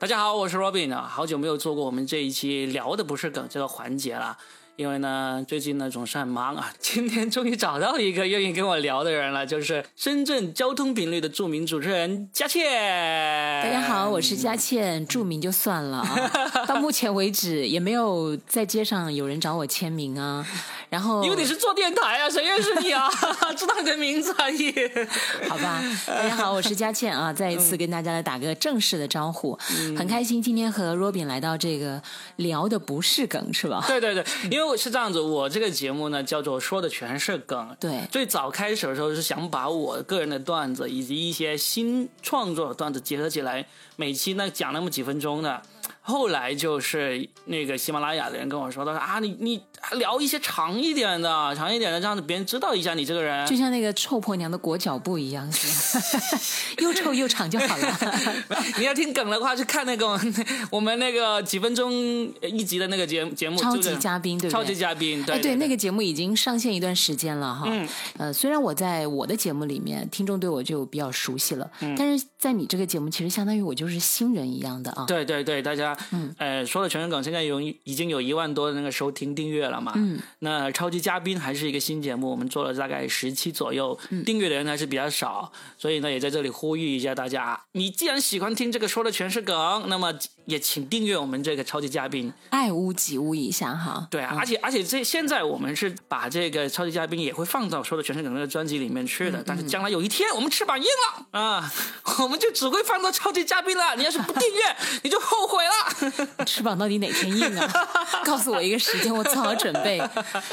大家好，我是 Robin 啊，好久没有做过我们这一期聊的不是梗这个环节了，因为呢最近呢总是很忙啊，今天终于找到一个愿意跟我聊的人了，就是深圳交通频率的著名主持人佳倩。大家好，我是佳倩，著名就算了啊，到目前为止也没有在街上有人找我签名啊。然后，因为你是做电台啊，谁认识你啊？知道你的名字而已。好吧，大家好，我是佳倩啊，再一次跟大家来打个正式的招呼，很开心今天和 Robin 来到这个聊的不是梗是吧？对对对，因为是这样子，我这个节目呢叫做说的全是梗。对，最早开始的时候是想把我个人的段子以及一些新创作的段子结合起来，每期呢讲那么几分钟的。后来就是那个喜马拉雅的人跟我说，他说啊，你你聊一些长一点的，长一点的，这样子别人知道一下你这个人，就像那个臭婆娘的裹脚布一样，是 又臭又长就好了。你要听梗的话，去看那个我们那个几分钟一集的那个节节目，超级嘉宾，对不对？超级嘉宾，对对，那个节目已经上线一段时间了哈。嗯。呃，虽然我在我的节目里面，听众对我就比较熟悉了，但是在你这个节目，其实相当于我就是新人一样的啊。对对对，大家。嗯，呃，说了全是梗，现在有已经有一万多的那个收听订阅了嘛？嗯，那超级嘉宾还是一个新节目，我们做了大概十期左右，订阅的人还是比较少，所以呢，也在这里呼吁一下大家，你既然喜欢听这个说的全是梗，那么也请订阅我们这个超级嘉宾，爱屋及乌一下哈。对啊，而且而且这现在我们是把这个超级嘉宾也会放到说的全是梗那个专辑里面去的，但是将来有一天我们翅膀硬了啊，我们就只会放到超级嘉宾了，你要是不订阅，你就后悔了。翅膀到底哪天硬啊？告诉我一个时间，我做好准备。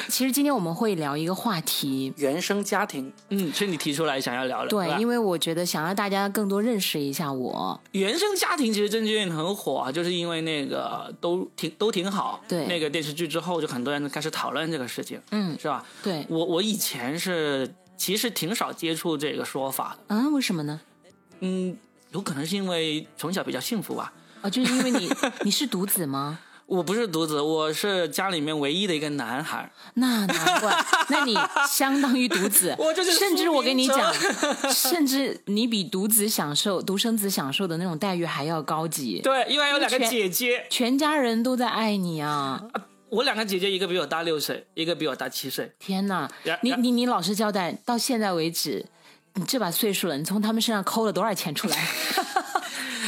其实今天我们会聊一个话题——原生家庭。嗯，是你提出来想要聊的。对，因为我觉得想让大家更多认识一下我。原生家庭其实真剧很火啊，就是因为那个都挺都挺好。对，那个电视剧之后，就很多人开始讨论这个事情。嗯，是吧？对，我我以前是其实挺少接触这个说法的。啊？为什么呢？嗯，有可能是因为从小比较幸福吧。啊，就是因为你 你是独子吗？我不是独子，我是家里面唯一的一个男孩。那难怪，那你相当于独子。我就是，甚至我跟你讲，甚至你比独子享受、独生子享受的那种待遇还要高级。对，因为有两个姐姐，全家人都在爱你啊。我两个姐姐，一个比我大六岁，一个比我大七岁。天哪！你你你老实交代，到现在为止，你这把岁数了，你从他们身上抠了多少钱出来？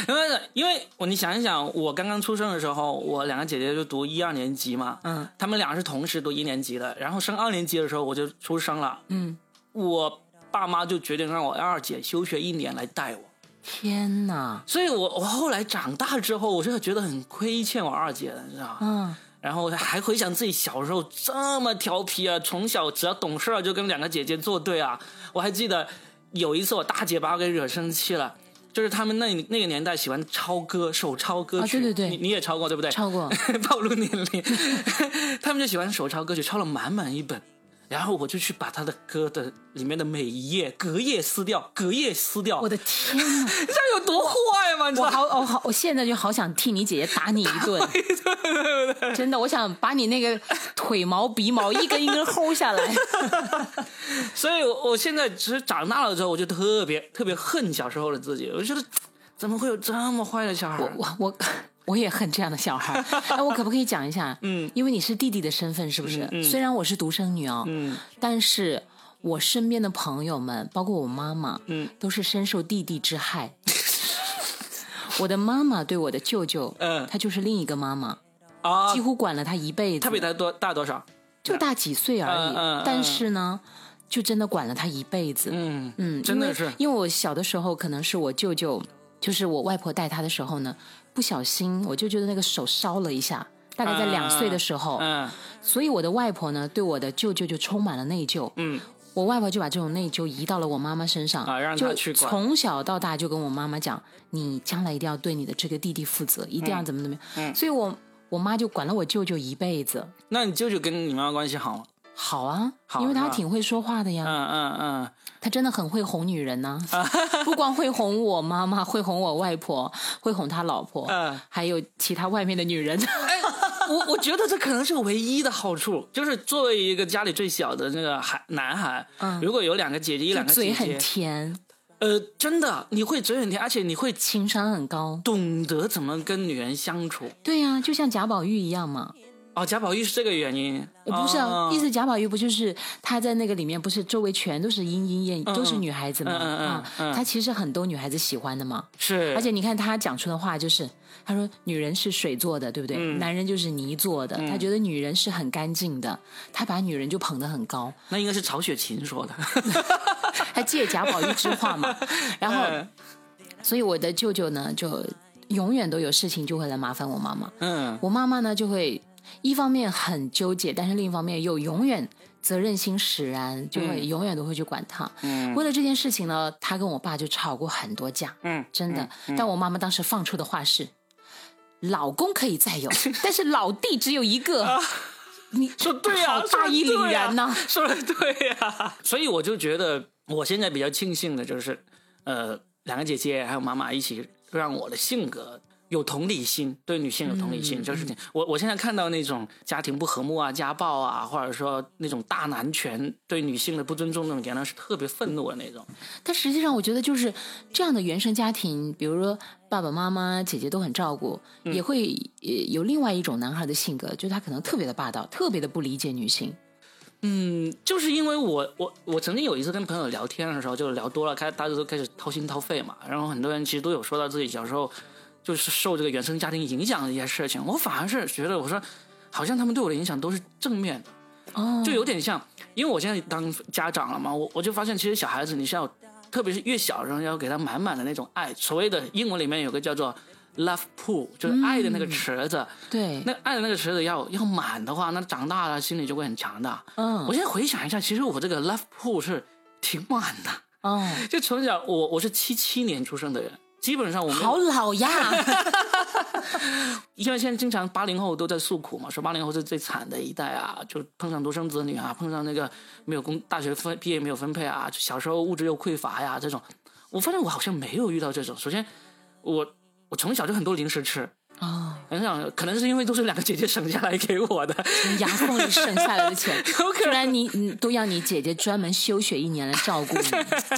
因为，因为我你想一想，我刚刚出生的时候，我两个姐姐就读一二年级嘛，嗯，他们俩是同时读一年级的，然后升二年级的时候我就出生了，嗯，我爸妈就决定让我二姐休学一年来带我。天哪！所以我我后来长大之后，我就觉得很亏欠我二姐的，你知道吗？嗯，然后还回想自己小时候这么调皮啊，从小只要懂事儿就跟两个姐姐作对啊。我还记得有一次我大姐把我给惹生气了。就是他们那那个年代喜欢抄歌，手抄歌曲。对对对，你你也抄过对不对？抄过，暴露年龄。他们就喜欢手抄歌曲，抄了满满一本。然后我就去把他的歌的里面的每一页隔页撕掉，隔页撕掉。我的天哪，这样有多坏吗？我好，我好，我现在就好想替你姐姐打你一顿。真的，我想把你那个腿毛、鼻毛一根一根薅下来。所以，我我现在其实长大了之后，我就特别特别恨小时候的自己。我觉得怎么会有这么坏的小孩？我我我。我也恨这样的小孩，哎，我可不可以讲一下？嗯，因为你是弟弟的身份，是不是？虽然我是独生女哦，嗯，但是我身边的朋友们，包括我妈妈，嗯，都是深受弟弟之害。我的妈妈对我的舅舅，嗯，他就是另一个妈妈，啊，几乎管了他一辈子。他比他多大多少？就大几岁而已。但是呢，就真的管了他一辈子。嗯嗯，真的是。因为我小的时候，可能是我舅舅，就是我外婆带他的时候呢。不小心，我就觉得那个手烧了一下，大概在两岁的时候，嗯，所以我的外婆呢，对我的舅舅就充满了内疚，嗯，我外婆就把这种内疚移到了我妈妈身上，啊，让她去从小到大就跟我妈妈讲，你将来一定要对你的这个弟弟负责，一定要怎么怎么样，嗯，所以我我妈就管了我舅舅一辈子。那你舅舅跟你妈妈关系好吗？好啊，因为他挺会说话的呀。嗯嗯嗯，他真的很会哄女人呢，不光会哄我妈妈，会哄我外婆，会哄他老婆，还有其他外面的女人。我我觉得这可能是唯一的好处，就是作为一个家里最小的那个孩男孩，如果有两个姐姐，一两个姐姐嘴很甜。呃，真的，你会嘴很甜，而且你会情商很高，懂得怎么跟女人相处。对呀，就像贾宝玉一样嘛。哦，贾宝玉是这个原因，不是啊？意思贾宝玉不就是他在那个里面，不是周围全都是莺莺燕，都是女孩子嘛？啊，他其实很多女孩子喜欢的嘛。是，而且你看他讲出的话，就是他说女人是水做的，对不对？男人就是泥做的。他觉得女人是很干净的，他把女人就捧得很高。那应该是曹雪芹说的，他借贾宝玉之话嘛。然后，所以我的舅舅呢，就永远都有事情就会来麻烦我妈妈。嗯，我妈妈呢就会。一方面很纠结，但是另一方面又永远责任心使然，就会永远都会去管他。嗯，为了这件事情呢，他跟我爸就吵过很多架。嗯，真的。但我妈妈当时放出的话是：老公可以再有，但是老弟只有一个。你说对呀，大义凛然呐，说的对呀。所以我就觉得，我现在比较庆幸的就是，呃，两个姐姐还有妈妈一起让我的性格。有同理心，对女性有同理心，就是我我现在看到那种家庭不和睦啊、家暴啊，或者说那种大男权对女性的不尊重那种言论，是特别愤怒的那种。但实际上，我觉得就是这样的原生家庭，比如说爸爸妈妈、姐姐都很照顾，也会有另外一种男孩的性格，就是他可能特别的霸道，特别的不理解女性。嗯，就是因为我我我曾经有一次跟朋友聊天的时候，就聊多了，开大家都开始掏心掏肺嘛，然后很多人其实都有说到自己小时候。就是受这个原生家庭影响的一些事情，我反而是觉得，我说，好像他们对我的影响都是正面的，哦，就有点像，因为我现在当家长了嘛，我我就发现，其实小孩子你是要，特别是越小的时候，要给他满满的那种爱。所谓的英文里面有个叫做 love pool，就是爱的那个池子，对，那爱的那个池子要要满的话，那长大了心里就会很强大。嗯，我现在回想一下，其实我这个 love pool 是挺满的，哦，就从小我我是七七年出生的人。基本上我们好老呀，因为现在经常八零后都在诉苦嘛，说八零后是最惨的一代啊，就碰上独生子女啊，碰上那个没有工大学分毕业没有分配啊，小时候物质又匮乏呀这种，我发现我好像没有遇到这种。首先，我我从小就很多零食吃啊，很想可能是因为都是两个姐姐省下来给我的，从牙缝里省下来的钱，不然你你都要你姐姐专门休学一年来照顾你。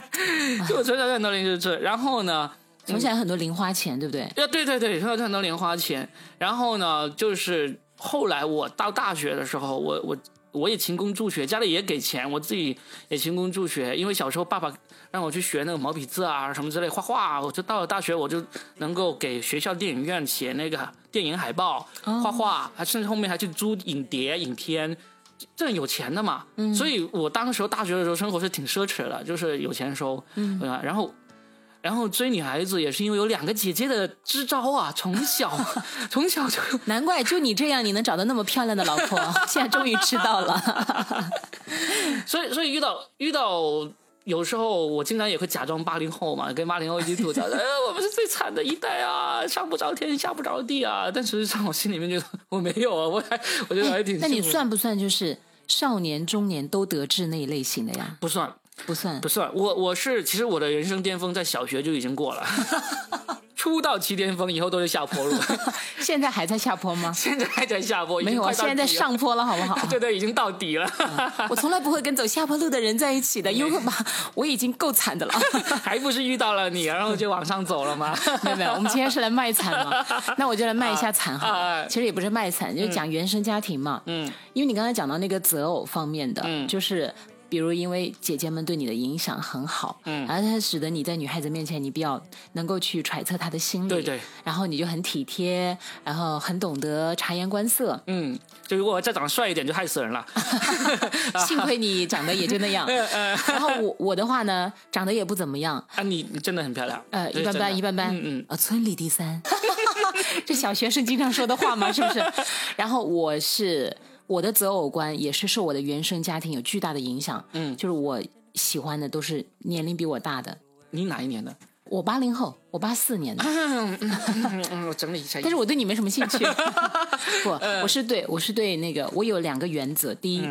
就我从小就很多零食吃，然后呢？从小很多零花钱，对不对？对对对对，从小很多零花钱。然后呢，就是后来我到大学的时候，我我我也勤工助学，家里也给钱，我自己也勤工助学。因为小时候爸爸让我去学那个毛笔字啊什么之类画画，我就到了大学，我就能够给学校电影院写那个电影海报、画画，还甚至后面还去租影碟、影片，这有钱的嘛。所以我当时大学的时候生活是挺奢侈的，就是有钱收，嗯，然后。然后追女孩子也是因为有两个姐姐的支招啊，从小 从小就 难怪就你这样你能找到那么漂亮的老婆，现在终于知道了。所以所以遇到遇到有时候我经常也会假装八零后嘛，跟八零后一起吐槽，哎，我们是最惨的一代啊，上不着天下不着地啊。但实际上我心里面觉得我没有啊，我还我觉得还挺。那你算不算就是少年中年都得志那一类型的呀？不算。不算，不算。我我是其实我的人生巅峰在小学就已经过了，出道期巅峰以后都是下坡路。现在还在下坡吗？现在还在下坡，没有啊，现在在上坡了，好不好？对对，已经到底了。我从来不会跟走下坡路的人在一起的，因为嘛，我已经够惨的了，还不是遇到了你，然后就往上走了吗？没有没有，我们今天是来卖惨嘛，那我就来卖一下惨哈。其实也不是卖惨，就讲原生家庭嘛。嗯，因为你刚才讲到那个择偶方面的，嗯，就是。比如，因为姐姐们对你的影响很好，嗯，然后它使得你在女孩子面前，你比较能够去揣测她的心理，对对，然后你就很体贴，然后很懂得察言观色，嗯，就如果我再长得帅一点，就害死人了。幸亏你长得也就那样，然后我我的话呢，长得也不怎么样。啊，你你真的很漂亮，呃，一般般，一般般，嗯嗯，啊，村里第三，这小学生经常说的话嘛？是不是？然后我是。我的择偶观也是受我的原生家庭有巨大的影响，嗯，就是我喜欢的都是年龄比我大的。你哪一年的？我八零后，我八四年的。嗯嗯嗯，我整理一下。但是我对你没什么兴趣。不，我是对，我是对那个，我有两个原则。第一，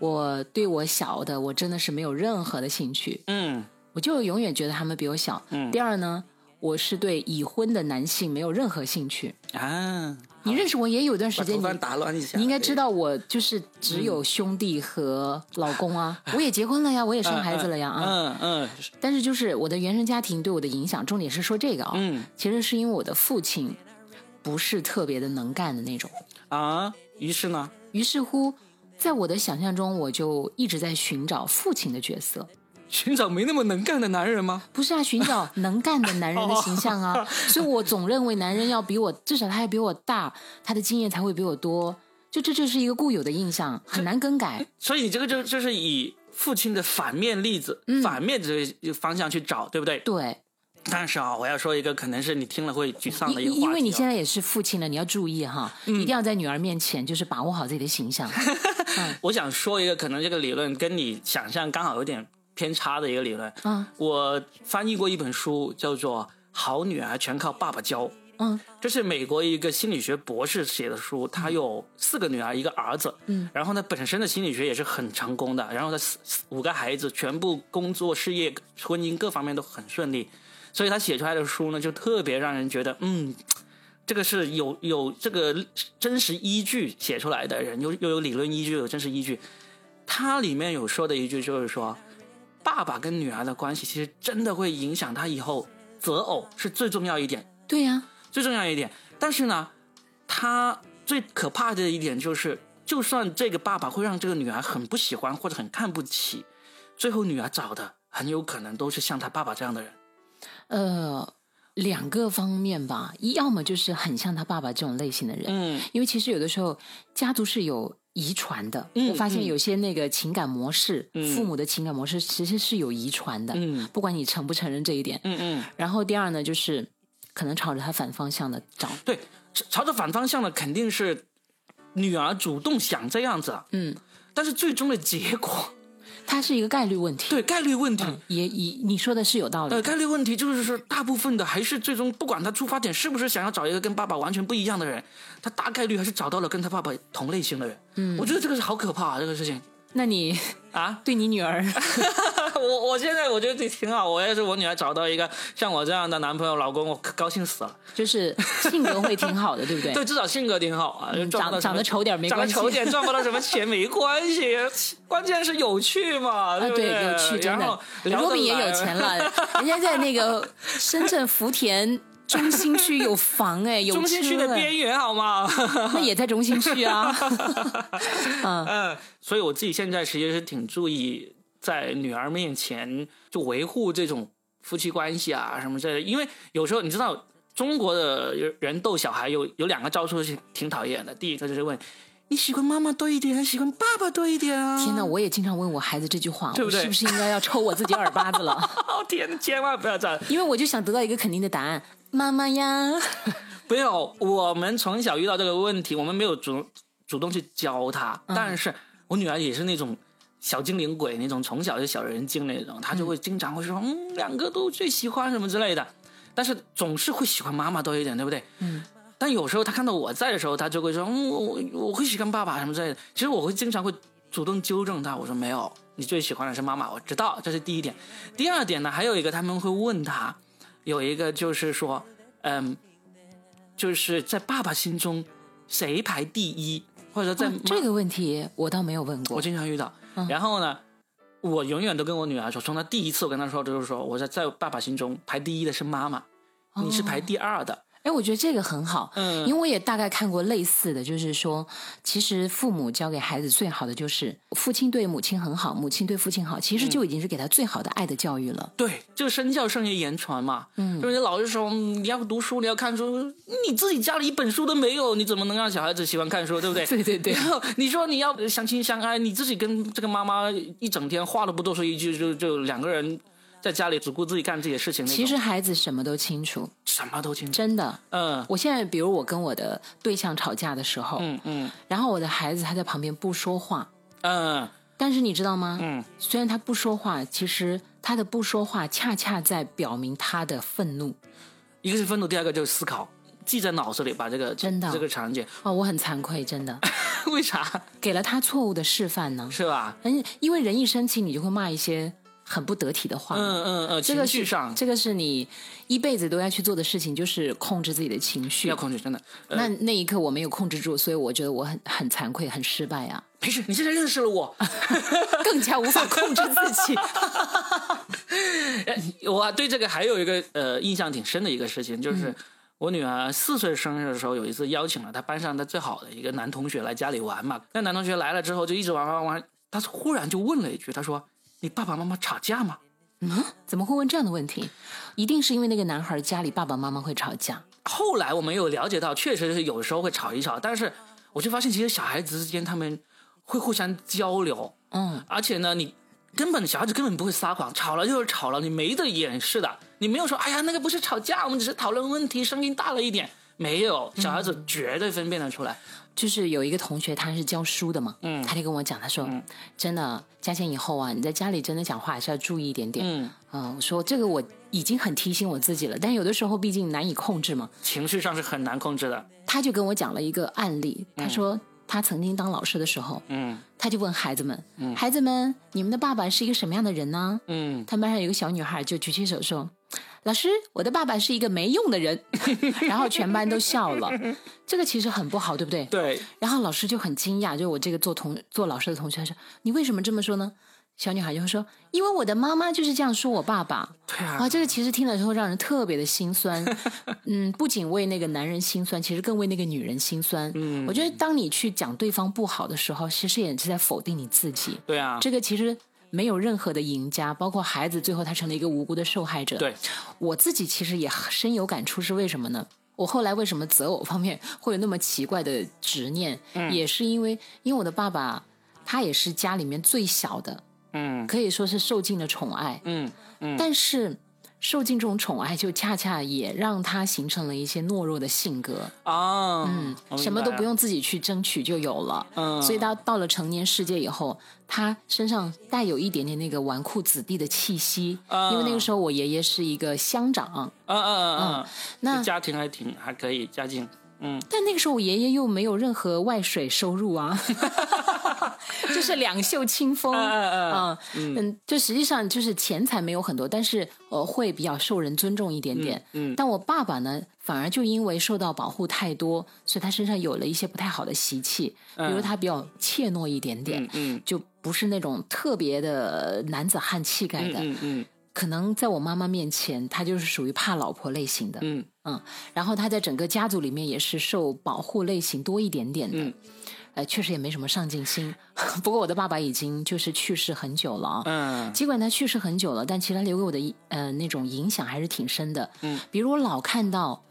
我对我小的，我真的是没有任何的兴趣。嗯，我就永远觉得他们比我小。嗯。第二呢，我是对已婚的男性没有任何兴趣啊。你认识我也有一段时间，你打乱一下，你应该知道我就是只有兄弟和老公啊。我也结婚了呀，我也生孩子了呀啊。嗯嗯。但是就是我的原生家庭对我的影响，重点是说这个啊。嗯。其实是因为我的父亲不是特别的能干的那种啊。于是呢？于是乎，在我的想象中，我就一直在寻找父亲的角色。寻找没那么能干的男人吗？不是啊，寻找能干的男人的形象啊。所以我总认为男人要比我，至少他还比我大，他的经验才会比我多。就这就是一个固有的印象，很难更改。所以你这个就就是以父亲的反面例子、反面这个方向去找，对不对？对。但是啊，我要说一个可能是你听了会沮丧的一个话因为你现在也是父亲了，你要注意哈，一定要在女儿面前就是把握好自己的形象。我想说一个可能这个理论跟你想象刚好有点。偏差的一个理论。嗯，我翻译过一本书，叫做《好女儿全靠爸爸教》。嗯，这是美国一个心理学博士写的书。他有四个女儿，一个儿子。嗯，然后呢，本身的心理学也是很成功的。然后他四五个孩子，全部工作、事业、婚姻各方面都很顺利。所以他写出来的书呢，就特别让人觉得，嗯，这个是有有这个真实依据写出来的人，又又有理论依据，有真实依据。他里面有说的一句就是说。爸爸跟女儿的关系，其实真的会影响他以后择偶是最重要一点。对呀，最重要一点。但是呢，他最可怕的一点就是，就算这个爸爸会让这个女儿很不喜欢或者很看不起，最后女儿找的很有可能都是像他爸爸这样的人。呃，两个方面吧，一要么就是很像他爸爸这种类型的人。嗯，因为其实有的时候家族是有。遗传的，我发现有些那个情感模式，父母的情感模式其实是有遗传的，不管你承不承认这一点。嗯嗯。然后第二呢，就是可能朝着他反方向的找。对，朝着反方向的肯定是女儿主动想这样子。嗯。但是最终的结果。它是一个概率问题，对概率问题也也你说的是有道理。呃，概率问题就是说，大部分的还是最终不管他出发点是不是想要找一个跟爸爸完全不一样的人，他大概率还是找到了跟他爸爸同类型的人。嗯，我觉得这个是好可怕啊，这个事情。那你啊，对你女儿，我我现在我觉得挺好。我要是我女儿找到一个像我这样的男朋友、老公，我高兴死了。就是性格会挺好的，对不对？对，至少性格挺好啊。长长得丑点没关系，长得丑点赚不到什么钱没关系，关键是有趣嘛，对不对？有趣，真的。罗比也有钱了，人家在那个深圳福田。中心区有房哎，有中心区的边缘好吗？那也在中心区啊。嗯，所以我自己现在其实是挺注意在女儿面前就维护这种夫妻关系啊什么之类的，因为有时候你知道中国的人逗小孩有有两个招数是挺讨厌的，第一个就是问。你喜欢妈妈多一点，还是喜欢爸爸多一点啊？天哪，我也经常问我孩子这句话，对不对是不是应该要抽我自己耳巴子了？天，千万不要这样，因为我就想得到一个肯定的答案，妈妈呀。没有，我们从小遇到这个问题，我们没有主主动去教他，但是我女儿也是那种小精灵鬼那种，从小就小人精那种，他就会经常会说，嗯，两个都最喜欢什么之类的，但是总是会喜欢妈妈多一点，对不对？嗯。但有时候他看到我在的时候，他就会说：“嗯，我我会喜欢爸爸什么之类的。”其实我会经常会主动纠正他，我说：“没有，你最喜欢的是妈妈。”我知道，这是第一点。第二点呢，还有一个他们会问他，有一个就是说，嗯，就是在爸爸心中谁排第一，或者说在这个问题我倒没有问过，我经常遇到。然后呢，我永远都跟我女儿说，从她第一次我跟她说，就是说我在在爸爸心中排第一的是妈妈，你是排第二的。哎，我觉得这个很好，嗯，因为我也大概看过类似的，就是说，其实父母教给孩子最好的就是父亲对母亲很好，母亲对父亲好，其实就已经是给他最好的爱的教育了。对，就身教胜于言传嘛，嗯，就是老是说你要读书，你要看书，你自己家里一本书都没有，你怎么能让小孩子喜欢看书，对不对？对对对。然后你说你要相亲相爱，你自己跟这个妈妈一整天话都不多说一句，就就两个人。在家里只顾自己干自己的事情。其实孩子什么都清楚，什么都清楚，真的。嗯，我现在比如我跟我的对象吵架的时候，嗯嗯，然后我的孩子他在旁边不说话，嗯，但是你知道吗？嗯，虽然他不说话，其实他的不说话恰恰在表明他的愤怒。一个是愤怒，第二个就是思考，记在脑子里，把这个真的这个场景。哦，我很惭愧，真的。为啥？给了他错误的示范呢？是吧？嗯，因为人一生气，你就会骂一些。很不得体的话。嗯嗯嗯，这个情绪上，这个是你一辈子都要去做的事情，就是控制自己的情绪。要控制，真的。那那一刻我没有控制住，所以我觉得我很很惭愧，很失败啊。没事，你现在认识了我，更加无法控制自己。我对这个还有一个呃印象挺深的一个事情，就是我女儿四岁生日的时候，有一次邀请了她班上的最好的一个男同学来家里玩嘛。那男同学来了之后，就一直玩玩玩，他忽然就问了一句，他说：“你爸爸妈妈吵架吗？”嗯，怎么会问这样的问题？一定是因为那个男孩家里爸爸妈妈会吵架。后来我们有了解到，确实是有时候会吵一吵，但是我就发现，其实小孩子之间他们会互相交流，嗯，而且呢，你根本小孩子根本不会撒谎，吵了就是吵了，你没得掩饰的，你没有说，哎呀，那个不是吵架，我们只是讨论问题，声音大了一点，没有，小孩子绝对分辨得出来。就是有一个同学，他是教书的嘛，嗯他就跟我讲，他说，真的，嘉倩以后啊，你在家里真的讲话还是要注意一点点。嗯，啊、我说这个我已经很提醒我自己了，但有的时候毕竟难以控制嘛。情绪上是很难控制的。他就跟我讲了一个案例，他说他曾经当老师的时候，嗯他就问孩子们，孩子们，你们的爸爸是一个什么样的人呢？嗯，他们班上有个小女孩就举起手说：“老师，我的爸爸是一个没用的人。”然后全班都笑了。这个其实很不好，对不对？对，然后老师就很惊讶，就我这个做同做老师的同学他说：“你为什么这么说呢？”小女孩就会说：“因为我的妈妈就是这样说我爸爸。”对啊，啊，这个其实听了之后让人特别的心酸。嗯，不仅为那个男人心酸，其实更为那个女人心酸。嗯我觉得当你去讲对方不好的时候，其实也是在否定你自己。对啊，这个其实没有任何的赢家，包括孩子，最后他成了一个无辜的受害者。对，我自己其实也深有感触，是为什么呢？我后来为什么择偶方面 会有那么奇怪的执念，嗯也是因为因为我的爸爸他也是家里面最小的，嗯可以说是受尽了宠爱，嗯嗯，但是受尽这种宠爱，就恰恰也让他形成了一些懦弱的性格，啊，嗯什么都不用自己去争取就有了。嗯所以他到了成年世界以后，他身上带有一点点那个纨绔子弟的气息，啊。因为那个时候我爷爷是一个乡长，嗯嗯嗯嗯，那家庭还挺还可以，家境，嗯。但那个时候我爷爷又没有任何外水收入啊，就是两袖清风，嗯嗯嗯，就实际上就是钱财没有很多，但是呃会比较受人尊重一点点。嗯但我爸爸呢，反而就因为受到保护太多，所以他身上有了一些不太好的习气，比如他比较怯懦一点点，嗯嗯。就不是那种特别的男子汉气概的。嗯嗯。可能在我妈妈面前，他就是属于怕老婆类型的。嗯嗯，然后他在整个家族里面也是受保护类型多一点点的，嗯呃，确实也没什么上进心。不过我的爸爸已经就是去世很久了啊，嗯尽管他去世很久了，但其实他留给我的呃那种影响还是挺深的。嗯，比如我老看到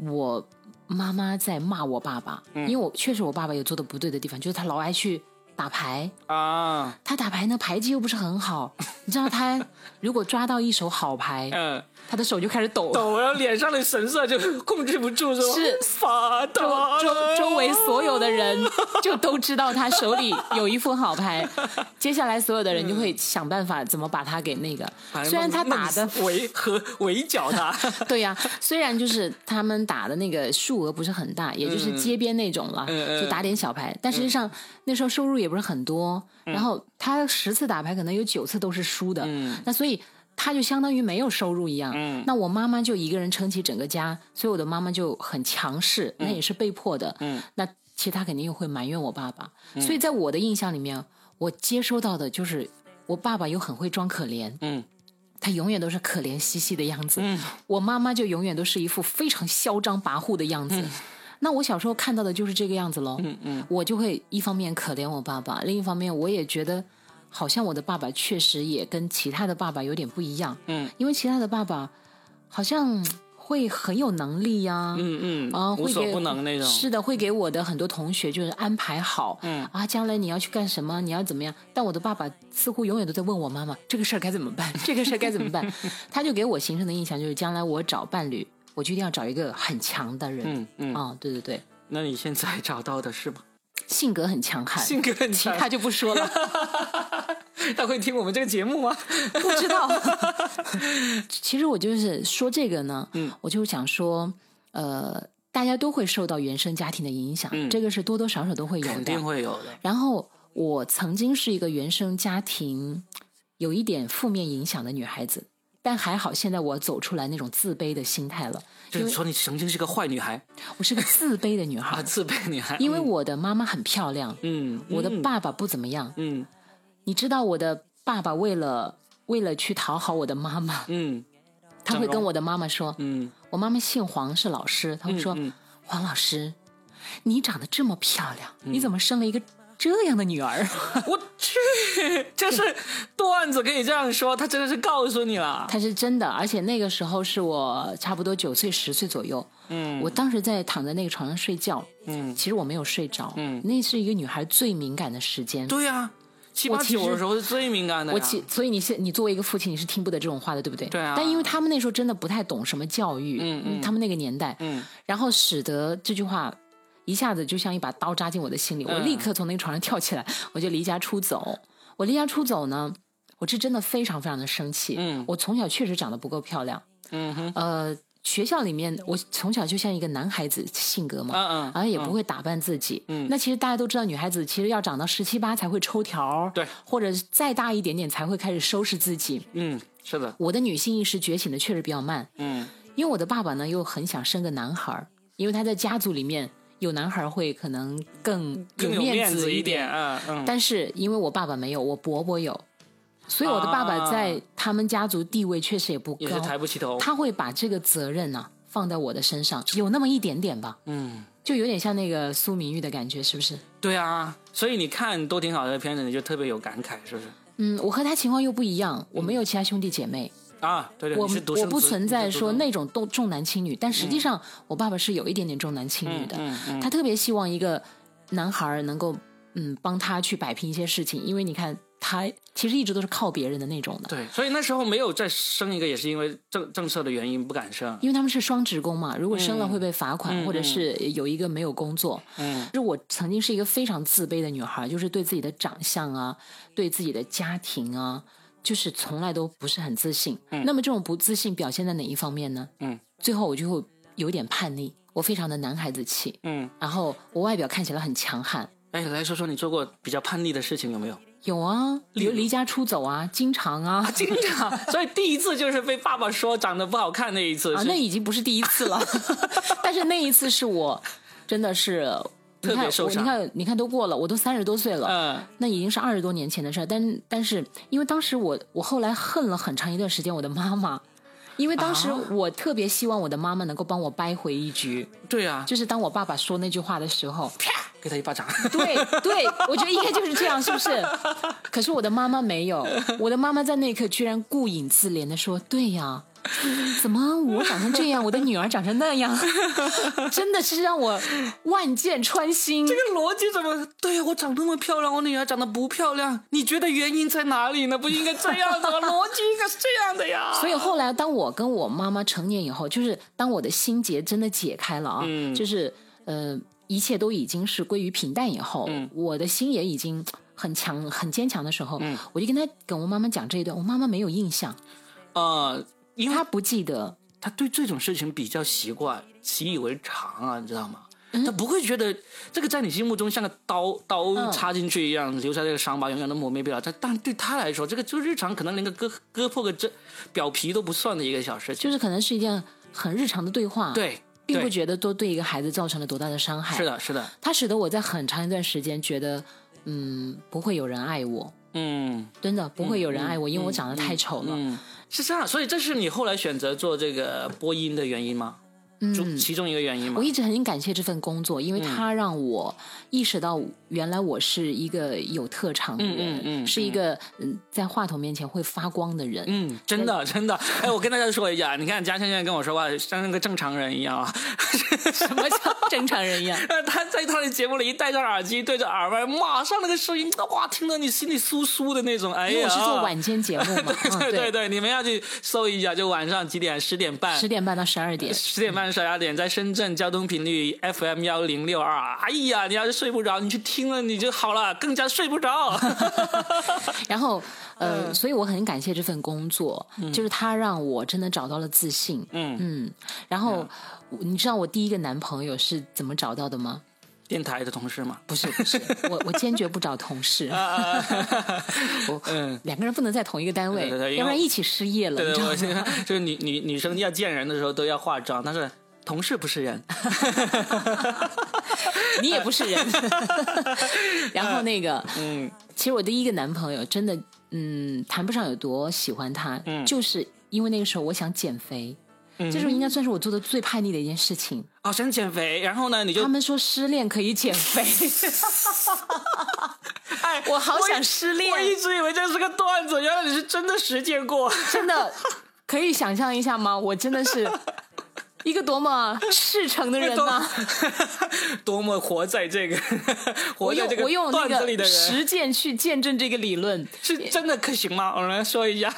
我妈妈在骂我爸爸，嗯因为我确实我爸爸有做的不对的地方，就是他老爱去打牌，啊，他打牌呢牌技又不是很好，你知道他如果抓到一手好牌，嗯，他的手就开始抖。抖，然后脸上的神色就控制不住，是。发抖周周围所有的人就都知道他手里有一副好牌，接下来所有的人就会想办法怎么把他给那个。虽然他打的围和围剿他，对呀、虽然就是他们打的那个数额不是很大，也就是街边那种了，就打点小牌，但实际上那时候收入也不是很多，然后他十次打牌可能有九次都是输的，嗯。那所以。他就相当于没有收入一样，嗯。那我妈妈就一个人撑起整个家，所以我的妈妈就很强势，那也是被迫的。嗯。那其实他肯定又会埋怨我爸爸，所以在我的印象里面，我接收到的就是我爸爸又很会装可怜，嗯。他永远都是可怜兮兮的样子。嗯。我妈妈就永远都是一副非常嚣张跋扈的样子。那我小时候看到的就是这个样子喽。嗯嗯。我就会一方面可怜我爸爸，另一方面我也觉得，好像我的爸爸确实也跟其他的爸爸有点不一样。嗯因为其他的爸爸好像会很有能力呀、嗯嗯，啊，无所不能那种，是的，会给我的很多同学就是安排好，嗯啊，将来你要去干什么，你要怎么样？但我的爸爸似乎永远都在问我妈妈这个事儿该怎么办，这个事儿该怎么办？他就给我形成的印象就是，将来我找伴侣，我就一定要找一个很强的人。嗯嗯，啊，对对对，那你现在找到的是吗？性格很强悍，性格很强，其他就不说了，他会听我们这个节目吗？不知道。其实我就是说这个呢，嗯，我就想说，呃，大家都会受到原生家庭的影响，嗯这个是多多少少都会有的，肯定会有的。然后我曾经是一个原生家庭有一点负面影响的女孩子。但还好，现在我走出来那种自卑的心态了。就是说，你曾经是个坏女孩。我是个自卑的女孩。自卑女孩。因为我的妈妈很漂亮。嗯。我的爸爸不怎么样。嗯。你知道我的爸爸为了为了去讨好我的妈妈。嗯。他会跟我的妈妈说。嗯。我妈妈姓黄，是老师。他会说：“黄老师，你长得这么漂亮，你怎么生了一个？”这样的女儿，我去，就是段子可以这样说，他真的是告诉你了，他是真的，而且那个时候是我差不多九岁十岁左右，嗯，我当时在躺在那个床上睡觉，嗯，其实我没有睡着，嗯，那是一个女孩最敏感的时间，对呀，七八九的时候是最敏感的，我其所以你现你作为一个父亲，你是听不得这种话的，对不对？对啊，但因为他们那时候真的不太懂什么教育，嗯嗯，他们那个年代，嗯，然后使得这句话。一下子就像一把刀扎进我的心里，我立刻从那个床上跳起来，我就离家出走。我离家出走呢，我是真的非常非常的生气。嗯，我从小确实长得不够漂亮。嗯哼。呃，学校里面我从小就像一个男孩子性格嘛，嗯嗯，而也不会打扮自己。嗯。那其实大家都知道，女孩子其实要长到十七八才会抽条对，或者再大一点点才会开始收拾自己。嗯，是的。我的女性意识觉醒的确实比较慢。嗯。因为我的爸爸呢，又很想生个男孩因为他在家族里面。有男孩会可能更有面子一点，嗯嗯。但是因为我爸爸没有，我伯伯有，所以我的爸爸在他们家族地位确实也不高，抬不起头。他会把这个责任呢放在我的身上，有那么一点点吧，嗯，就有点像那个苏明玉的感觉，是不是？对啊，所以你看都挺好的片子，你就特别有感慨，是不是？嗯，我和他情况又不一样，我没有其他兄弟姐妹。啊，对对，我我不存在说那种重重男轻女，但实际上我爸爸是有一点点重男轻女的，他特别希望一个男孩能够嗯帮他去摆平一些事情，因为你看他其实一直都是靠别人的那种的，对，所以那时候没有再生一个，也是因为政政策的原因不敢生，因为他们是双职工嘛，如果生了会被罚款，或者是有一个没有工作，嗯，就我曾经是一个非常自卑的女孩，就是对自己的长相啊，对自己的家庭啊。就是从来都不是很自信，那么这种不自信表现在哪一方面呢？嗯，最后我就会有点叛逆，我非常的男孩子气，嗯，然后我外表看起来很强悍。哎，来说说你做过比较叛逆的事情有没有？有啊，比如离家出走啊，经常啊，经常。所以第一次就是被爸爸说长得不好看那一次啊，那已经不是第一次了，但是那一次是我真的是。特别受伤。你看，你看，都过了，我都三十多岁了，嗯，那已经是二十多年前的事儿。但但是，因为当时我我后来恨了很长一段时间我的妈妈，因为当时我特别希望我的妈妈能够帮我掰回一局。对啊，就是当我爸爸说那句话的时候，啪，给他一巴掌。对对，我觉得应该就是这样，是不是？可是我的妈妈没有，我的妈妈在那一刻居然顾影自怜的说：“对呀。”怎么我长成这样，我的女儿长成那样，真的是让我万箭穿心。这个逻辑怎么对呀？我长那么漂亮，我女儿长得不漂亮，你觉得原因在哪里呢？不应该这样的，逻辑应该是这样的呀。所以后来，当我跟我妈妈成年以后，就是当我的心结真的解开了啊，就是呃，一切都已经是归于平淡以后，我的心也已经很强、很坚强的时候，我就跟他跟我妈妈讲这一段，我妈妈没有印象，呃。因为他不记得，他对这种事情比较习惯，习以为常啊，你知道吗？他不会觉得这个在你心目中像个刀刀插进去一样，留下这个伤疤，永远都磨灭不了。他但对他来说，这个就日常，可能连个割割破个这表皮都不算的一个小事情，就是可能是一件很日常的对话，对，并不觉得多对一个孩子造成了多大的伤害。是的，是的，他使得我在很长一段时间觉得，嗯，不会有人爱我，嗯，真的不会有人爱我，因为我长得太丑了。是这样，所以这是你后来选择做这个播音的原因吗？嗯，其中一个原因嘛？我一直很感谢这份工作，因为它让我意识到。原来我是一个有特长的人，是一个嗯在话筒面前会发光的人。嗯，真的真的。哎，我跟大家说一下，你看嘉轩现在跟我说话像那个正常人一样啊。什么叫正常人一样？他在他的节目里一戴着耳机对着耳麦，马上那个声音哇，听得你心里酥酥的那种。哎呀，我是做晚间节目嘛。对对对，你们要去搜一下，就晚上几点？十点半。十点半到十二点。十点半到十二点，在深圳交通频率 FM 幺零六二。哎呀，你要是睡不着，你去听。了你就好了，更加睡不着。然后，呃，所以我很感谢这份工作，就是他让我真的找到了自信。嗯嗯。然后，你知道我第一个男朋友是怎么找到的吗？电台的同事吗？不是不是，我我坚决不找同事。我嗯，两个人不能在同一个单位，要不然一起失业了。对对对，就是女女女生要见人的时候都要化妆，但是同事不是人，你也不是人。然后那个嗯，其实我第一个男朋友真的嗯谈不上有多喜欢他，就是因为那个时候我想减肥。这是应该算是我做的最叛逆的一件事情。哦，想减肥，然后呢，你就他们说失恋可以减肥。哎，我好想失恋。我一直以为这是个段子，原来你是真的实践过。真的，可以想象一下吗？我真的是 一个多么赤诚的人呢？多么活在这个活在这个段子里的人，实践去见证这个理论，是真的可行吗？我们来说一下。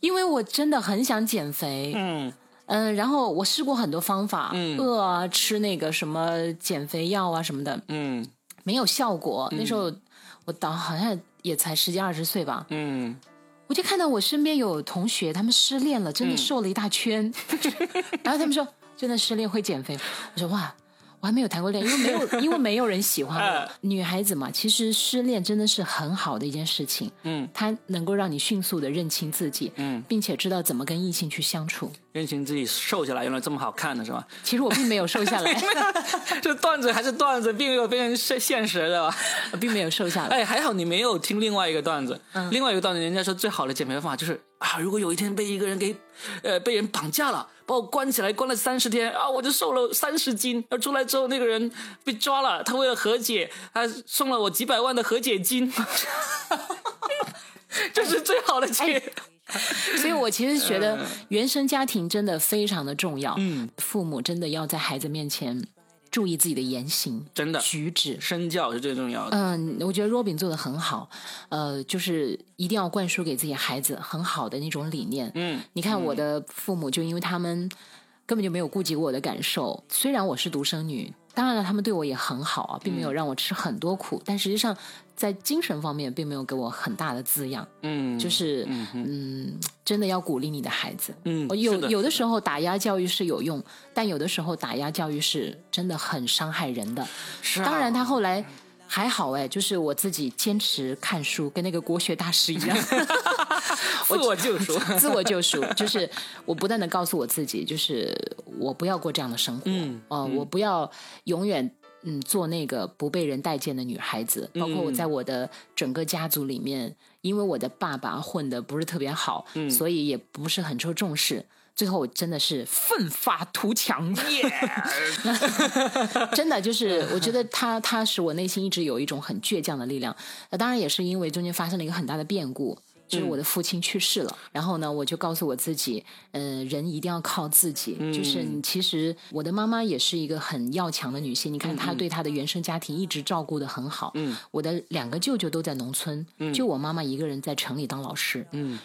因为我真的很想减肥。嗯。嗯，然后我试过很多方法，饿啊，吃那个什么减肥药啊什么的，嗯，没有效果。那时候我到好像也才十几二十岁吧，嗯，我就看到我身边有同学他们失恋了，真的瘦了一大圈，然后他们说真的失恋会减肥，我说哇。我还没有谈过恋爱，因为没有，因为没有人喜欢我。女孩子嘛，其实失恋真的是很好的一件事情。嗯，它能够让你迅速的认清自己，嗯，并且知道怎么跟异性去相处。认清自己瘦下来原来这么好看的是吧？其实我并没有瘦下来，这段子还是段子，并没有变成现现实的吧？并没有瘦下来。哎，还好你没有听另外一个段子。嗯，另外一个段子，人家说最好的减肥方法就是啊，如果有一天被一个人给，呃，被人绑架了。把我关起来，关了三十天啊，我就瘦了三十斤。而出来之后，那个人被抓了，他为了和解，他送了我几百万的和解金，这是最好的解。所以我其实觉得原生家庭真的非常的重要。嗯，父母真的要在孩子面前。注意自己的言行，真的举止，身教是最重要的。嗯，我觉得 Robin 做的很好，呃，就是一定要灌输给自己孩子很好的那种理念。嗯，你看我的父母，就因为他们根本就没有顾及过我的感受，虽然我是独生女。当然了，他们对我也很好啊，并没有让我吃很多苦，但实际上在精神方面并没有给我很大的滋养。嗯，就是嗯，真的要鼓励你的孩子。嗯，有有的时候打压教育是有用，但有的时候打压教育是真的很伤害人的。是，当然他后来。还好哎，就是我自己坚持看书，跟那个国学大师一样，自我救赎，自我救赎，就是我不断的告诉我自己，就是我不要过这样的生活，嗯，哦，我不要永远嗯做那个不被人待见的女孩子，包括我在我的整个家族里面，因为我的爸爸混的不是特别好，嗯，所以也不是很受重视。最后我真的是奋发图强，真的就是我觉得他他使我内心一直有一种很倔强的力量。那当然也是因为中间发生了一个很大的变故，就是我的父亲去世了。然后呢，我就告诉我自己，嗯，人一定要靠自己。就是其实我的妈妈也是一个很要强的女性，你看她对她的原生家庭一直照顾的很好。嗯，我的两个舅舅都在农村，就我妈妈一个人在城里当老师。嗯，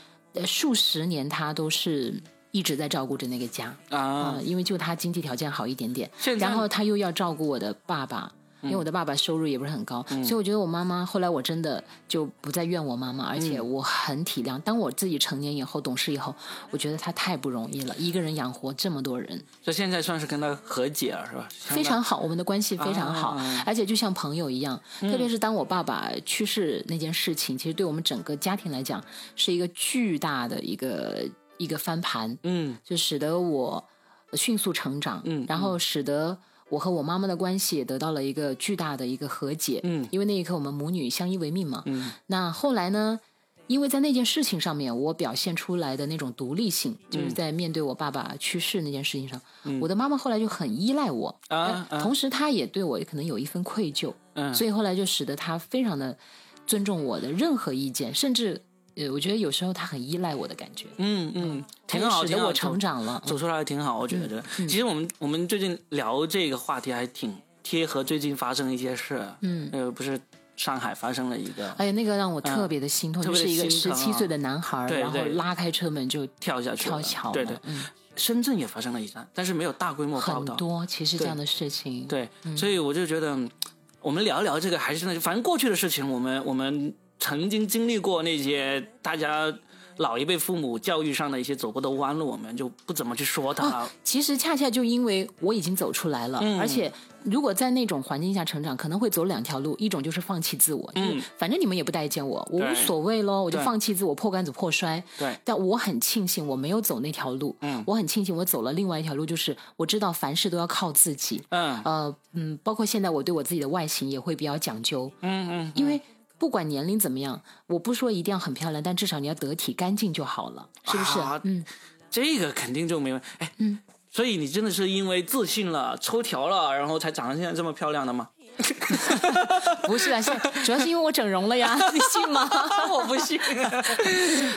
数十年她都是。一直在照顾着那个家啊，因为就他经济条件好一点点，然后他又要照顾我的爸爸，因为我的爸爸收入也不是很高，所以我觉得我妈妈后来我真的就不再怨我妈妈，而且我很体谅。当我自己成年以后懂事以后，我觉得她太不容易了，一个人养活这么多人。所以现在算是跟他和解了，是吧？非常好，我们的关系非常好，而且就像朋友一样。特别是当我爸爸去世那件事情，其实对我们整个家庭来讲是一个巨大的一个。一个翻盘，嗯，就使得我迅速成长，嗯，然后使得我和我妈妈的关系也得到了一个巨大的一个和解，嗯，因为那一刻我们母女相依为命嘛，嗯，那后来呢，因为在那件事情上面，我表现出来的那种独立性，就是在面对我爸爸去世那件事情上，我的妈妈后来就很依赖我，啊，同时她也对我可能有一份愧疚，嗯，所以后来就使得她非常的尊重我的任何意见，甚至。呃，我觉得有时候他很依赖我的感觉，嗯嗯，挺好，使得我成长了，走出来挺好。我觉得，其实我们我们最近聊这个话题还挺贴合最近发生的一些事，嗯，呃，不是上海发生了一个，哎呀，那个让我特别的心痛，就是一个十七岁的男孩，然后拉开车门就跳下去，跳桥，对对，嗯，深圳也发生了一单，但是没有大规模报道，很多其实这样的事情，对，所以我就觉得我们聊一聊这个，还是那，反正过去的事情，我们我们。曾经经历过那些大家老一辈父母教育上的一些走过的弯路，我们就不怎么去说它了。其实恰恰就因为我已经走出来了，而且如果在那种环境下成长，可能会走两条路，一种就是放弃自我，就是反正你们也不待见我，我无所谓喽，我就放弃自我，破罐子破摔。对，但我很庆幸我没有走那条路，嗯，我很庆幸我走了另外一条路，就是我知道凡事都要靠自己，嗯，呃，嗯，包括现在我对我自己的外形也会比较讲究，嗯嗯，因为。不管年龄怎么样，我不说一定要很漂亮，但至少你要得体、干净就好了，是不是？嗯，这个肯定就没问题。哎，嗯，所以你真的是因为自信了、抽条了，然后才长得现在这么漂亮的吗？不是啊，是主要是因为我整容了呀，你信吗？我不信。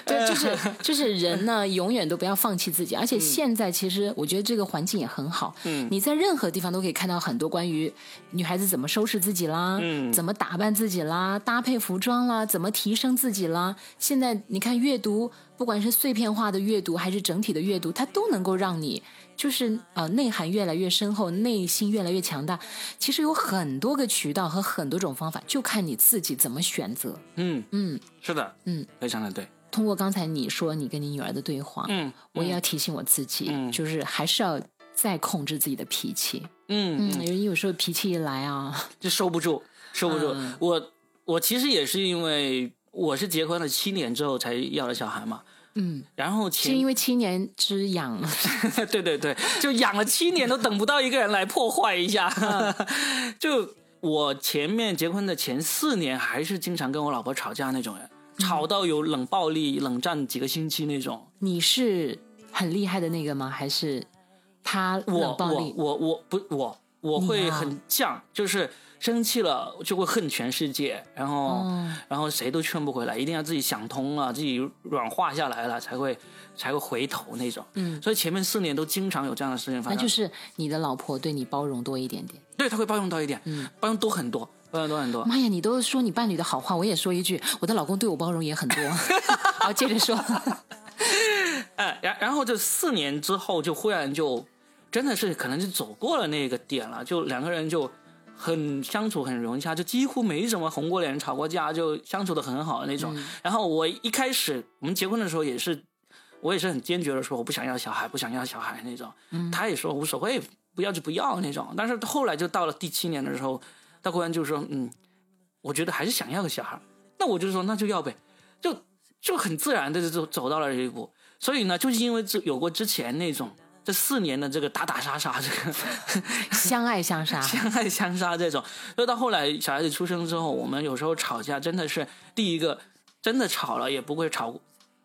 对，就是就是人呢，永远都不要放弃自己。而且现在其实我觉得这个环境也很好。嗯，你在任何地方都可以看到很多关于女孩子怎么收拾自己啦，嗯，怎么打扮自己啦，搭配服装啦，怎么提升自己啦。现在你看阅读，不管是碎片化的阅读还是整体的阅读，它都能够让你。就是呃，内涵越来越深厚，内心越来越强大。其实有很多个渠道和很多种方法，就看你自己怎么选择。嗯嗯，是的，嗯，非常的对。通过刚才你说你跟你女儿的对话，嗯，我也要提醒我自己，就是还是要再控制自己的脾气。嗯嗯，因为有时候脾气一来啊，就收不住，收不住。我我其实也是因为我是结婚了七年之后才要了小孩嘛。嗯，然后是因为七年之痒，对对对，就养了七年都等不到一个人来破坏一下。就我前面结婚的前四年，还是经常跟我老婆吵架那种人，吵到有冷暴力、冷战几个星期那种。你是很厉害的那个吗？还是他冷暴力？我我我不我我会很犟，就是。生气了就会恨全世界，然后，然后谁都劝不回来，一定要自己想通了，自己软化下来了，才会才会回头那种。嗯，所以前面四年都经常有这样的事情发生。那就是你的老婆对你包容多一点点，对，她会包容多一点，嗯，包容多很多，包容多很多。妈呀，你都说你伴侣的好话，我也说一句，我的老公对我包容也很多。好，接着说。哎，然然后这四年之后，就忽然就真的是可能就走过了那个点了，就两个人就。很相处很融洽，就几乎没怎么红过脸、吵过架，就相处的很好的那种。然后我一开始我们结婚的时候也是，我也是很坚决的说我不想要小孩，不想要小孩那种。他也说无所谓，不要就不要那种。但是后来就到了第七年的时候，他忽然就说嗯，我觉得还是想要个小孩。那我就说那就要呗，就就很自然的就走到了这一步。所以呢，就是因为这有过之前那种。这四年的这个打打杀杀，这个 相爱相杀，相爱相杀这种，所以到后来小孩子出生之后，我们有时候吵架真的是第一个真的吵了也不会吵，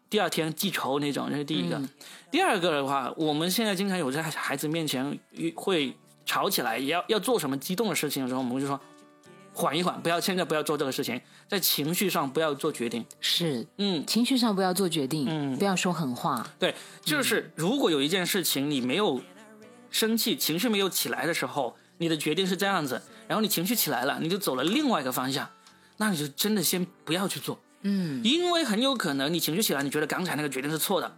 第二天记仇那种，这是第一个。第二个的话，我们现在经常有在孩子面前会吵起来，要要做什么激动的事情的时候，我们就说。缓一缓，不要现在不要做这个事情，在情绪上不要做决定。是，嗯，情绪上不要做决定，嗯，不要说狠话。对，就是如果有一件事情你没有生气，情绪没有起来的时候，你的决定是这样子，然后你情绪起来了，你就走了另外一个方向，那你就真的先不要去做，嗯，因为很有可能你情绪起来，你觉得刚才那个决定是错的，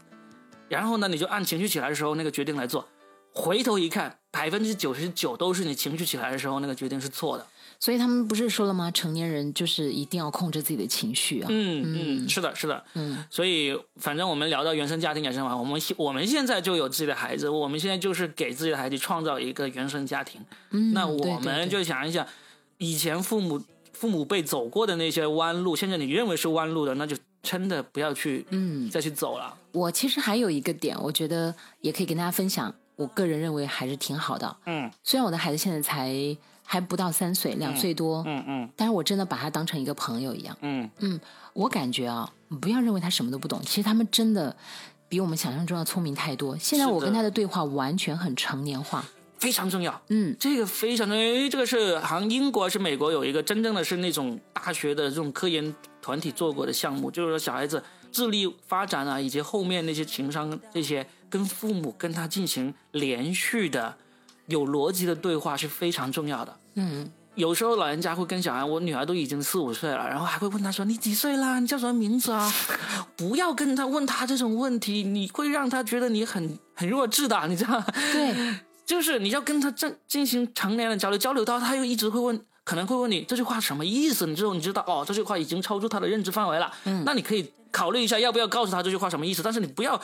然后呢，你就按情绪起来的时候那个决定来做，回头一看，百分之九十九都是你情绪起来的时候那个决定是错的。所以他们不是说了吗？成年人就是一定要控制自己的情绪啊。嗯嗯，是的，是的。嗯，所以反正我们聊到原生家庭也是嘛，我们我们现在就有自己的孩子，我们现在就是给自己的孩子创造一个原生家庭。嗯，那我们就想一想，以前父母父母辈走过的那些弯路，现在你认为是弯路的，那就真的不要去嗯再去走了。我其实还有一个点，我觉得也可以跟大家分享，我个人认为还是挺好的。嗯，虽然我的孩子现在才。还不到三岁，两岁多。嗯嗯，但是我真的把他当成一个朋友一样。嗯嗯，我感觉啊，不要认为他什么都不懂，其实他们真的比我们想象中要聪明太多。现在我跟他的对话完全很成年化，非常重要。嗯，这个非常重要，因为这个是好像英国还是美国有一个真正的是那种大学的这种科研团体做过的项目，就是说小孩子智力发展啊，以及后面那些情商这些，跟父母跟他进行连续的。有逻辑的对话是非常重要的。嗯，有时候老人家会跟小孩，我女儿都已经四五岁了，然后还会问他说：“你几岁啦？你叫什么名字啊？” 不要跟他问他这种问题，你会让他觉得你很很弱智的，你知道吗？对，就是你要跟他正进行成年的交流，交流到他又一直会问。可能会问你这句话什么意思？你之后你知道哦，这句话已经超出他的认知范围了。嗯，那你可以考虑一下要不要告诉他这句话什么意思。但是你不要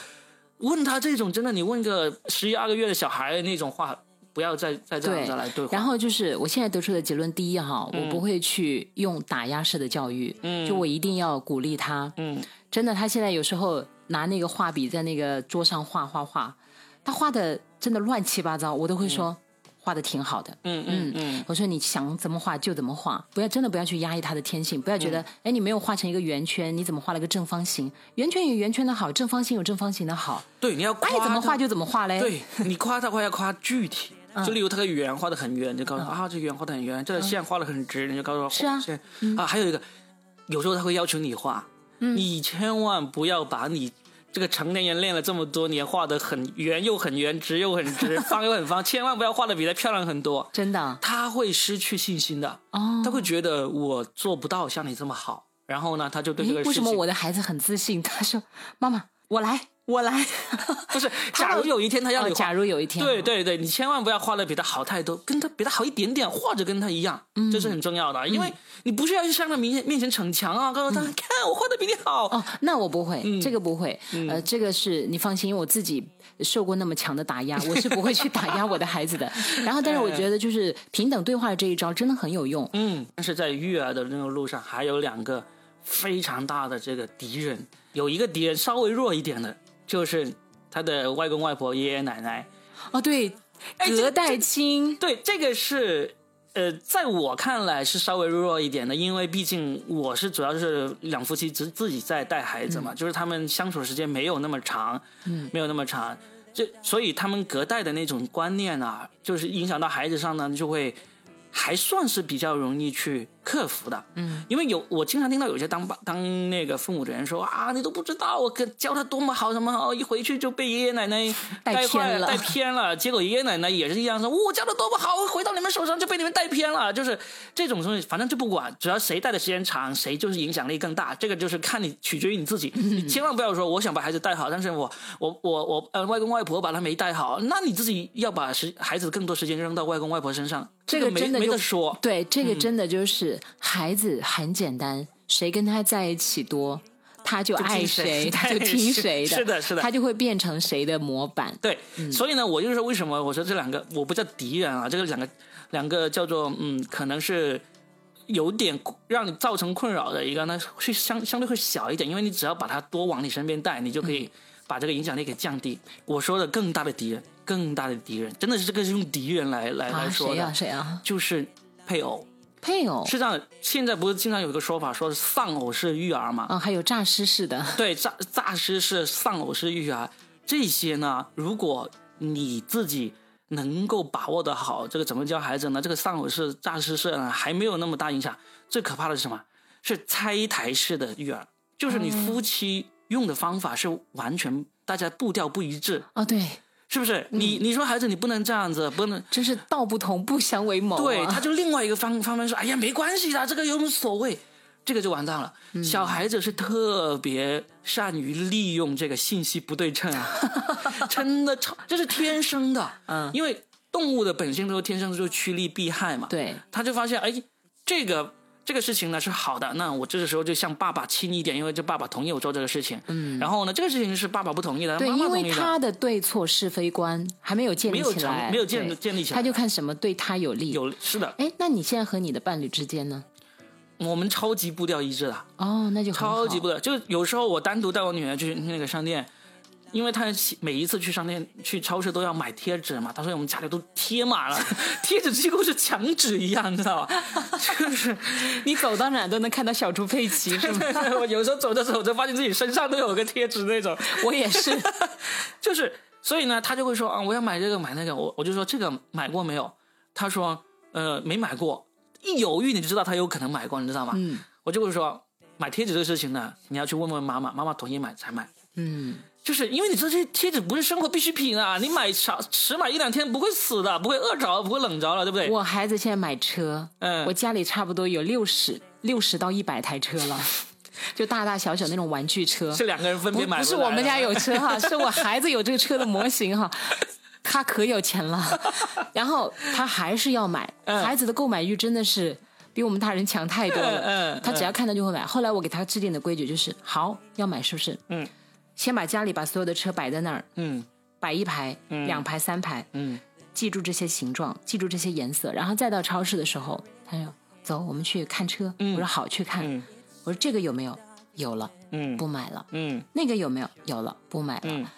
问他这种真的，你问个十一二个月的小孩那种话，不要再再这样子来对。然后就是我现在得出的结论，第一哈，我不会去用打压式的教育，嗯，就我一定要鼓励他，嗯，真的，他现在有时候拿那个画笔在那个桌上画画画，他画的真的乱七八糟，我都会说。画的挺好的，嗯嗯嗯，我说你想怎么画就怎么画，不要真的不要去压抑他的天性，不要觉得哎你没有画成一个圆圈，你怎么画了个正方形？圆圈有圆圈的好，正方形有正方形的好。对，你要爱怎么画就怎么画嘞。对你夸他话要夸具体，就例如他的圆画的很圆，就告诉他啊这圆画的很圆，这个线画的很直，你就告诉他是啊啊还有一个，有时候他会要求你画，你千万不要把你。这个成年人练了这么多年，画的很圆又很圆，直又很直，方又很方，千万不要画的比他漂亮很多。真的，他会失去信心的。哦，他会觉得我做不到像你这么好。然后呢，他就对这个为什么我的孩子很自信？他说：“妈妈，我来。”我来，不是。假如有一天他要你，假如有一天，对对对，你千万不要画的比他好太多，跟他比他好一点点，或者跟他一样，这是很重要的。因为你不是要去向他面前面前逞强啊，告诉他看我画的比你好。哦，那我不会，这个不会。呃，这个是你放心，因为我自己受过那么强的打压，我是不会去打压我的孩子的。然后，但是我 觉得就是平等对话的这一招真的很有用。嗯，但是在育儿的那个路上，还有两个非常大的这个敌人，有一个敌人稍微弱一点的。就是他的外公外婆、爷爷奶奶，哦，对，隔代亲，对，这个是，呃，在我看来是稍微弱一点的，因为毕竟我是主要是两夫妻自自己在带孩子嘛，就是他们相处时间没有那么长，嗯，没有那么长，这所以他们隔代的那种观念啊，就是影响到孩子上呢，就会还算是比较容易去。克服的，嗯，因为有我经常听到有些当爸当那个父母的人说啊，你都不知道我跟教他多么好什么好，一回去就被爷爷奶奶 带偏了，带偏了。结果爷爷奶奶也是一样说，我教的多么好，回到你们手上就被你们带偏了。就是这种东西，反正就不管，只要谁带的时间长，谁就是影响力更大。这个就是看你取决于你自己，你千万不要说我想把孩子带好，但是我我我我呃外公外婆把他没带好，那你自己要把时孩子更多时间扔到外公外婆身上，这个没没得说。对，这个真的就是。孩子很简单，谁跟他在一起多，他就爱谁，他就听谁的，是的，是的，他就会变成谁的模板。对，所以呢，我就是说，为什么我说这两个我不叫敌人啊？这个两个两个叫做嗯，可能是有点让你造成困扰的一个，呢会相相对会小一点，因为你只要把他多往你身边带，你就可以把这个影响力给降低。我说的更大的敌人，更大的敌人，真的是这个是用敌人来来来说的，谁啊？谁啊？就是配偶。配偶是这样，现在不是经常有一个说法，说是丧偶式育儿嘛？嗯，还有诈尸式的。对，诈诈尸式、丧偶式育儿，这些呢，如果你自己能够把握的好，这个怎么教孩子呢？这个丧偶式、诈尸式呢，还没有那么大影响。最可怕的是什么？是拆台式的育儿，就是你夫妻用的方法是完全大家步调不一致。哦，对。是不是你你说孩子你不能这样子，不能真是道不同不相为谋。对，他就另外一个方方面说，哎呀没关系的，这个有什么所谓？这个就完蛋了。小孩子是特别善于利用这个信息不对称啊，真的超这是天生的。嗯，因为动物的本性都是天生就趋利避害嘛。对，他就发现哎这个。这个事情呢是好的，那我这个时候就向爸爸亲一点，因为这爸爸同意我做这个事情。嗯，然后呢，这个事情是爸爸不同意的，对，因为他的对错是非观还没有建立起来，没有建建立起来，他就看什么对他有利。有是的。哎，那你现在和你的伴侣之间呢？我们超级步调一致的。哦，那就超级步调，就有时候我单独带我女儿去那个商店。因为他每一次去商店、去超市都要买贴纸嘛，他说我们家里都贴满了，贴纸几乎是墙纸一样，你知道吧？就是你走到哪都能看到小猪佩奇，是吗？我有时候走着走着，发现自己身上都有个贴纸那种。我也是，就是所以呢，他就会说啊，我要买这个买那个，我我就说这个买过没有？他说呃没买过，一犹豫你就知道他有可能买过，你知道吗？嗯，我就会说买贴纸这个事情呢，你要去问问妈妈，妈妈同意买才买。嗯。就是因为你这些贴纸不是生活必需品啊，你买少迟买一两天不会死的，不会饿着，不会冷着了，对不对？我孩子现在买车，嗯，我家里差不多有六十六十到一百台车了，就大大小小那种玩具车。是两个人分别买？不是我们家有车哈，是我孩子有这个车的模型哈，他可有钱了，然后他还是要买，孩子的购买欲真的是。比我们大人强太多了。嗯，他只要看到就会买。后来我给他制定的规矩就是：好要买是不是？嗯，先把家里把所有的车摆在那儿，嗯，摆一排、两排、三排，嗯，记住这些形状，记住这些颜色，然后再到超市的时候，他说：“走，我们去看车。”我说：“好，去看。”我说：“这个有没有？有了，嗯，不买了。嗯，那个有没有？有了，不买了。”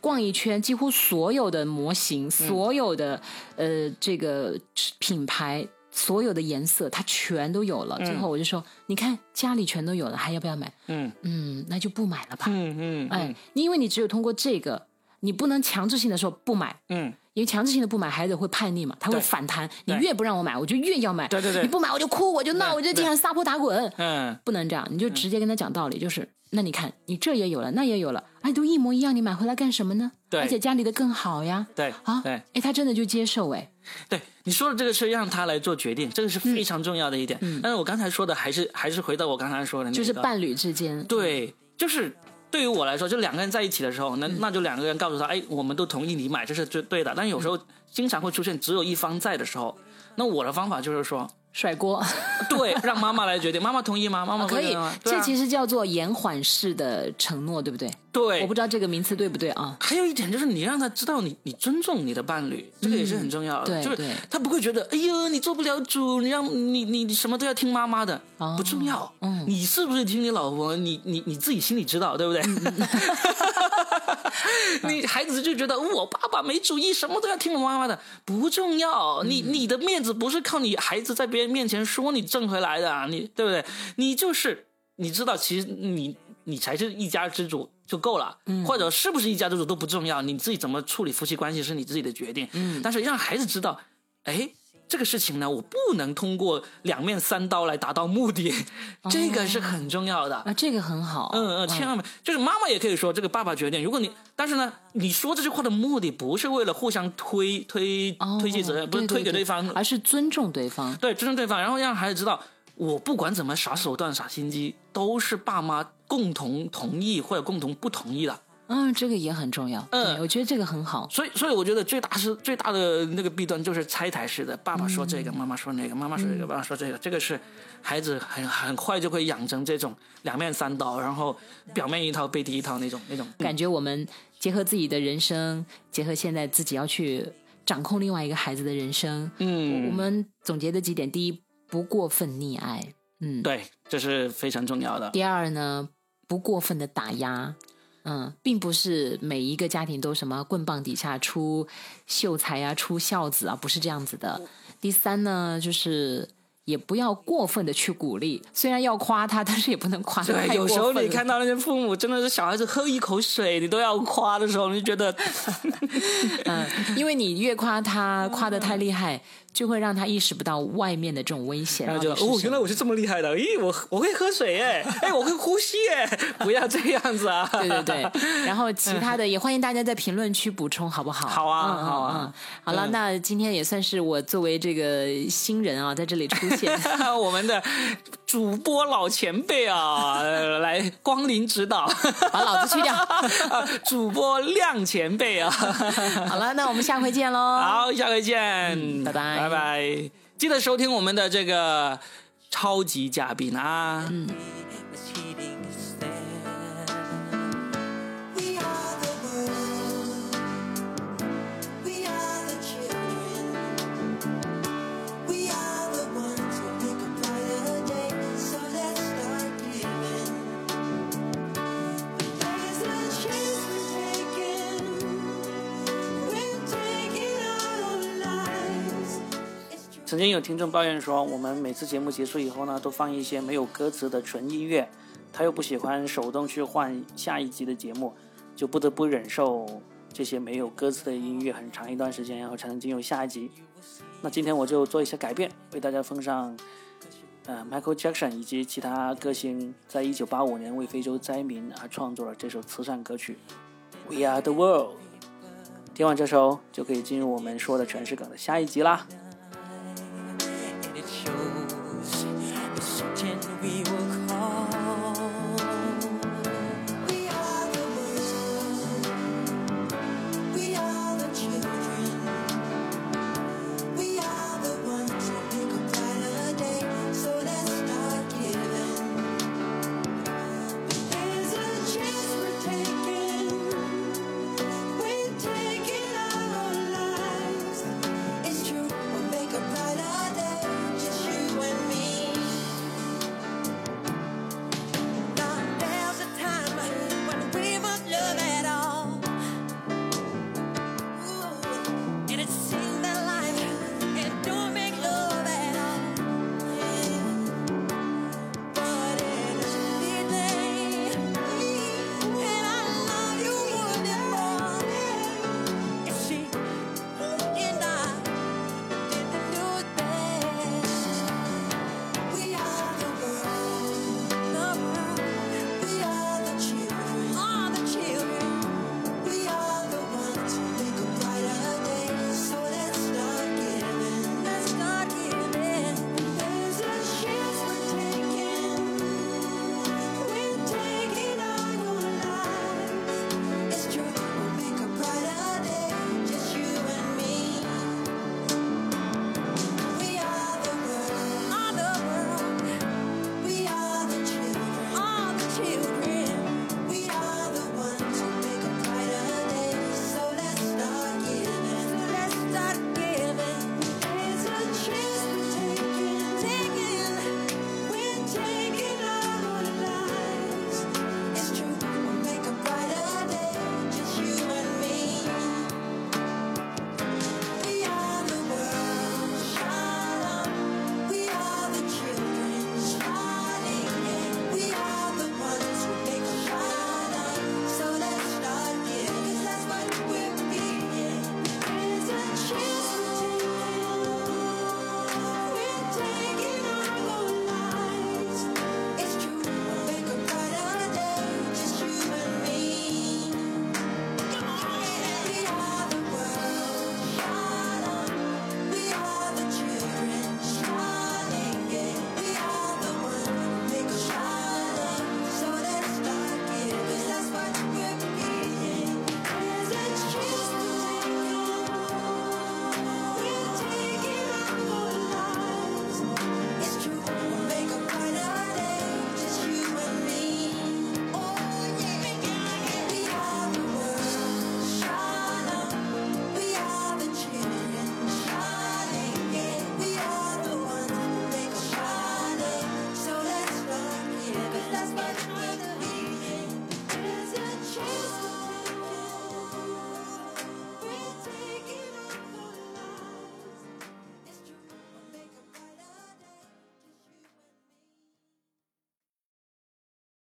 逛一圈，几乎所有的模型，所有的呃这个品牌，所有的颜色，它全都有了。最后我就说，你看家里全都有了，还要不要买？嗯嗯，那就不买了吧。嗯嗯，哎，因为你只有通过这个，你不能强制性的说不买。嗯，因为强制性的不买，孩子会叛逆嘛，他会反弹。你越不让我买，我就越要买。对对对，你不买我就哭，我就闹，我就地上撒泼打滚。嗯，不能这样，你就直接跟他讲道理，就是。那你看，你这也有了，那也有了，哎，都一模一样，你买回来干什么呢？对，而且家里的更好呀。对，啊，对，哎，他真的就接受，哎，对，你说的这个是让他来做决定，这个是非常重要的一点。嗯，但是我刚才说的还是还是回到我刚才说的，就是伴侣之间，对，就是对于我来说，就两个人在一起的时候，那那就两个人告诉他，哎，我们都同意你买，这是最对的。但有时候经常会出现只有一方在的时候，那我的方法就是说。甩锅，对，让妈妈来决定。妈妈同意吗？妈妈可以。这其实叫做延缓式的承诺，对不对？对。我不知道这个名词对不对啊？还有一点就是，你让他知道你你尊重你的伴侣，这个也是很重要的。就是他不会觉得，哎呦，你做不了主，你让你你你什么都要听妈妈的，不重要。嗯。你是不是听你老婆？你你你自己心里知道，对不对？你孩子就觉得我爸爸没主意，什么都要听我妈妈的，不重要。你你的面子不是靠你孩子在别人面前说你挣回来的，你对不对？你就是你知道，其实你你才是一家之主就够了，或者是不是一家之主都不重要，你自己怎么处理夫妻关系是你自己的决定。嗯，但是让孩子知道，哎。这个事情呢，我不能通过两面三刀来达到目的，这个是很重要的。啊，这个很好，嗯嗯，千万别，就是妈妈也可以说这个爸爸决定。如果你，但是呢，你说这句话的目的不是为了互相推推推卸责任，不是推给对方，而是尊重对方，对，尊重对方，然后让孩子知道，我不管怎么耍手段、耍心机，都是爸妈共同同意或者共同不同意的。嗯，这个也很重要。嗯，我觉得这个很好。所以，所以我觉得最大是最大的那个弊端就是拆台式的，爸爸说这个，妈妈说那个，妈妈说这个，爸爸说这个，这个是孩子很很快就会养成这种两面三刀，然后表面一套，背地一套那种那种感觉。我们结合自己的人生，结合现在自己要去掌控另外一个孩子的人生。嗯，我们总结的几点：第一，不过分溺爱。嗯，对，这是非常重要的。第二呢，不过分的打压。嗯，并不是每一个家庭都什么棍棒底下出秀才啊，出孝子啊，不是这样子的。第三呢，就是也不要过分的去鼓励，虽然要夸他，但是也不能夸他对，有时候你看到那些父母真的是小孩子喝一口水，你都要夸的时候，你就觉得，嗯，因为你越夸他，夸的太厉害。就会让他意识不到外面的这种危险，然后就哦，原来我是这么厉害的，咦，我我会喝水哎，哎，我会呼吸哎，不要这样子啊！对对对，然后其他的也欢迎大家在评论区补充，好不好？好啊，好啊，好了，那今天也算是我作为这个新人啊，在这里出现，我们的主播老前辈啊，来光临指导，把老子去掉，主播亮前辈啊，好了，那我们下回见喽，好，下回见，拜拜。拜拜！记得收听我们的这个超级嘉宾啊。嗯。曾经有听众抱怨说，我们每次节目结束以后呢，都放一些没有歌词的纯音乐，他又不喜欢手动去换下一集的节目，就不得不忍受这些没有歌词的音乐很长一段时间，然后才能进入下一集。那今天我就做一些改变，为大家奉上，呃，Michael Jackson 以及其他歌星在一九八五年为非洲灾民而创作了这首慈善歌曲《We Are the World》。听完这首，就可以进入我们说的全是梗的下一集啦。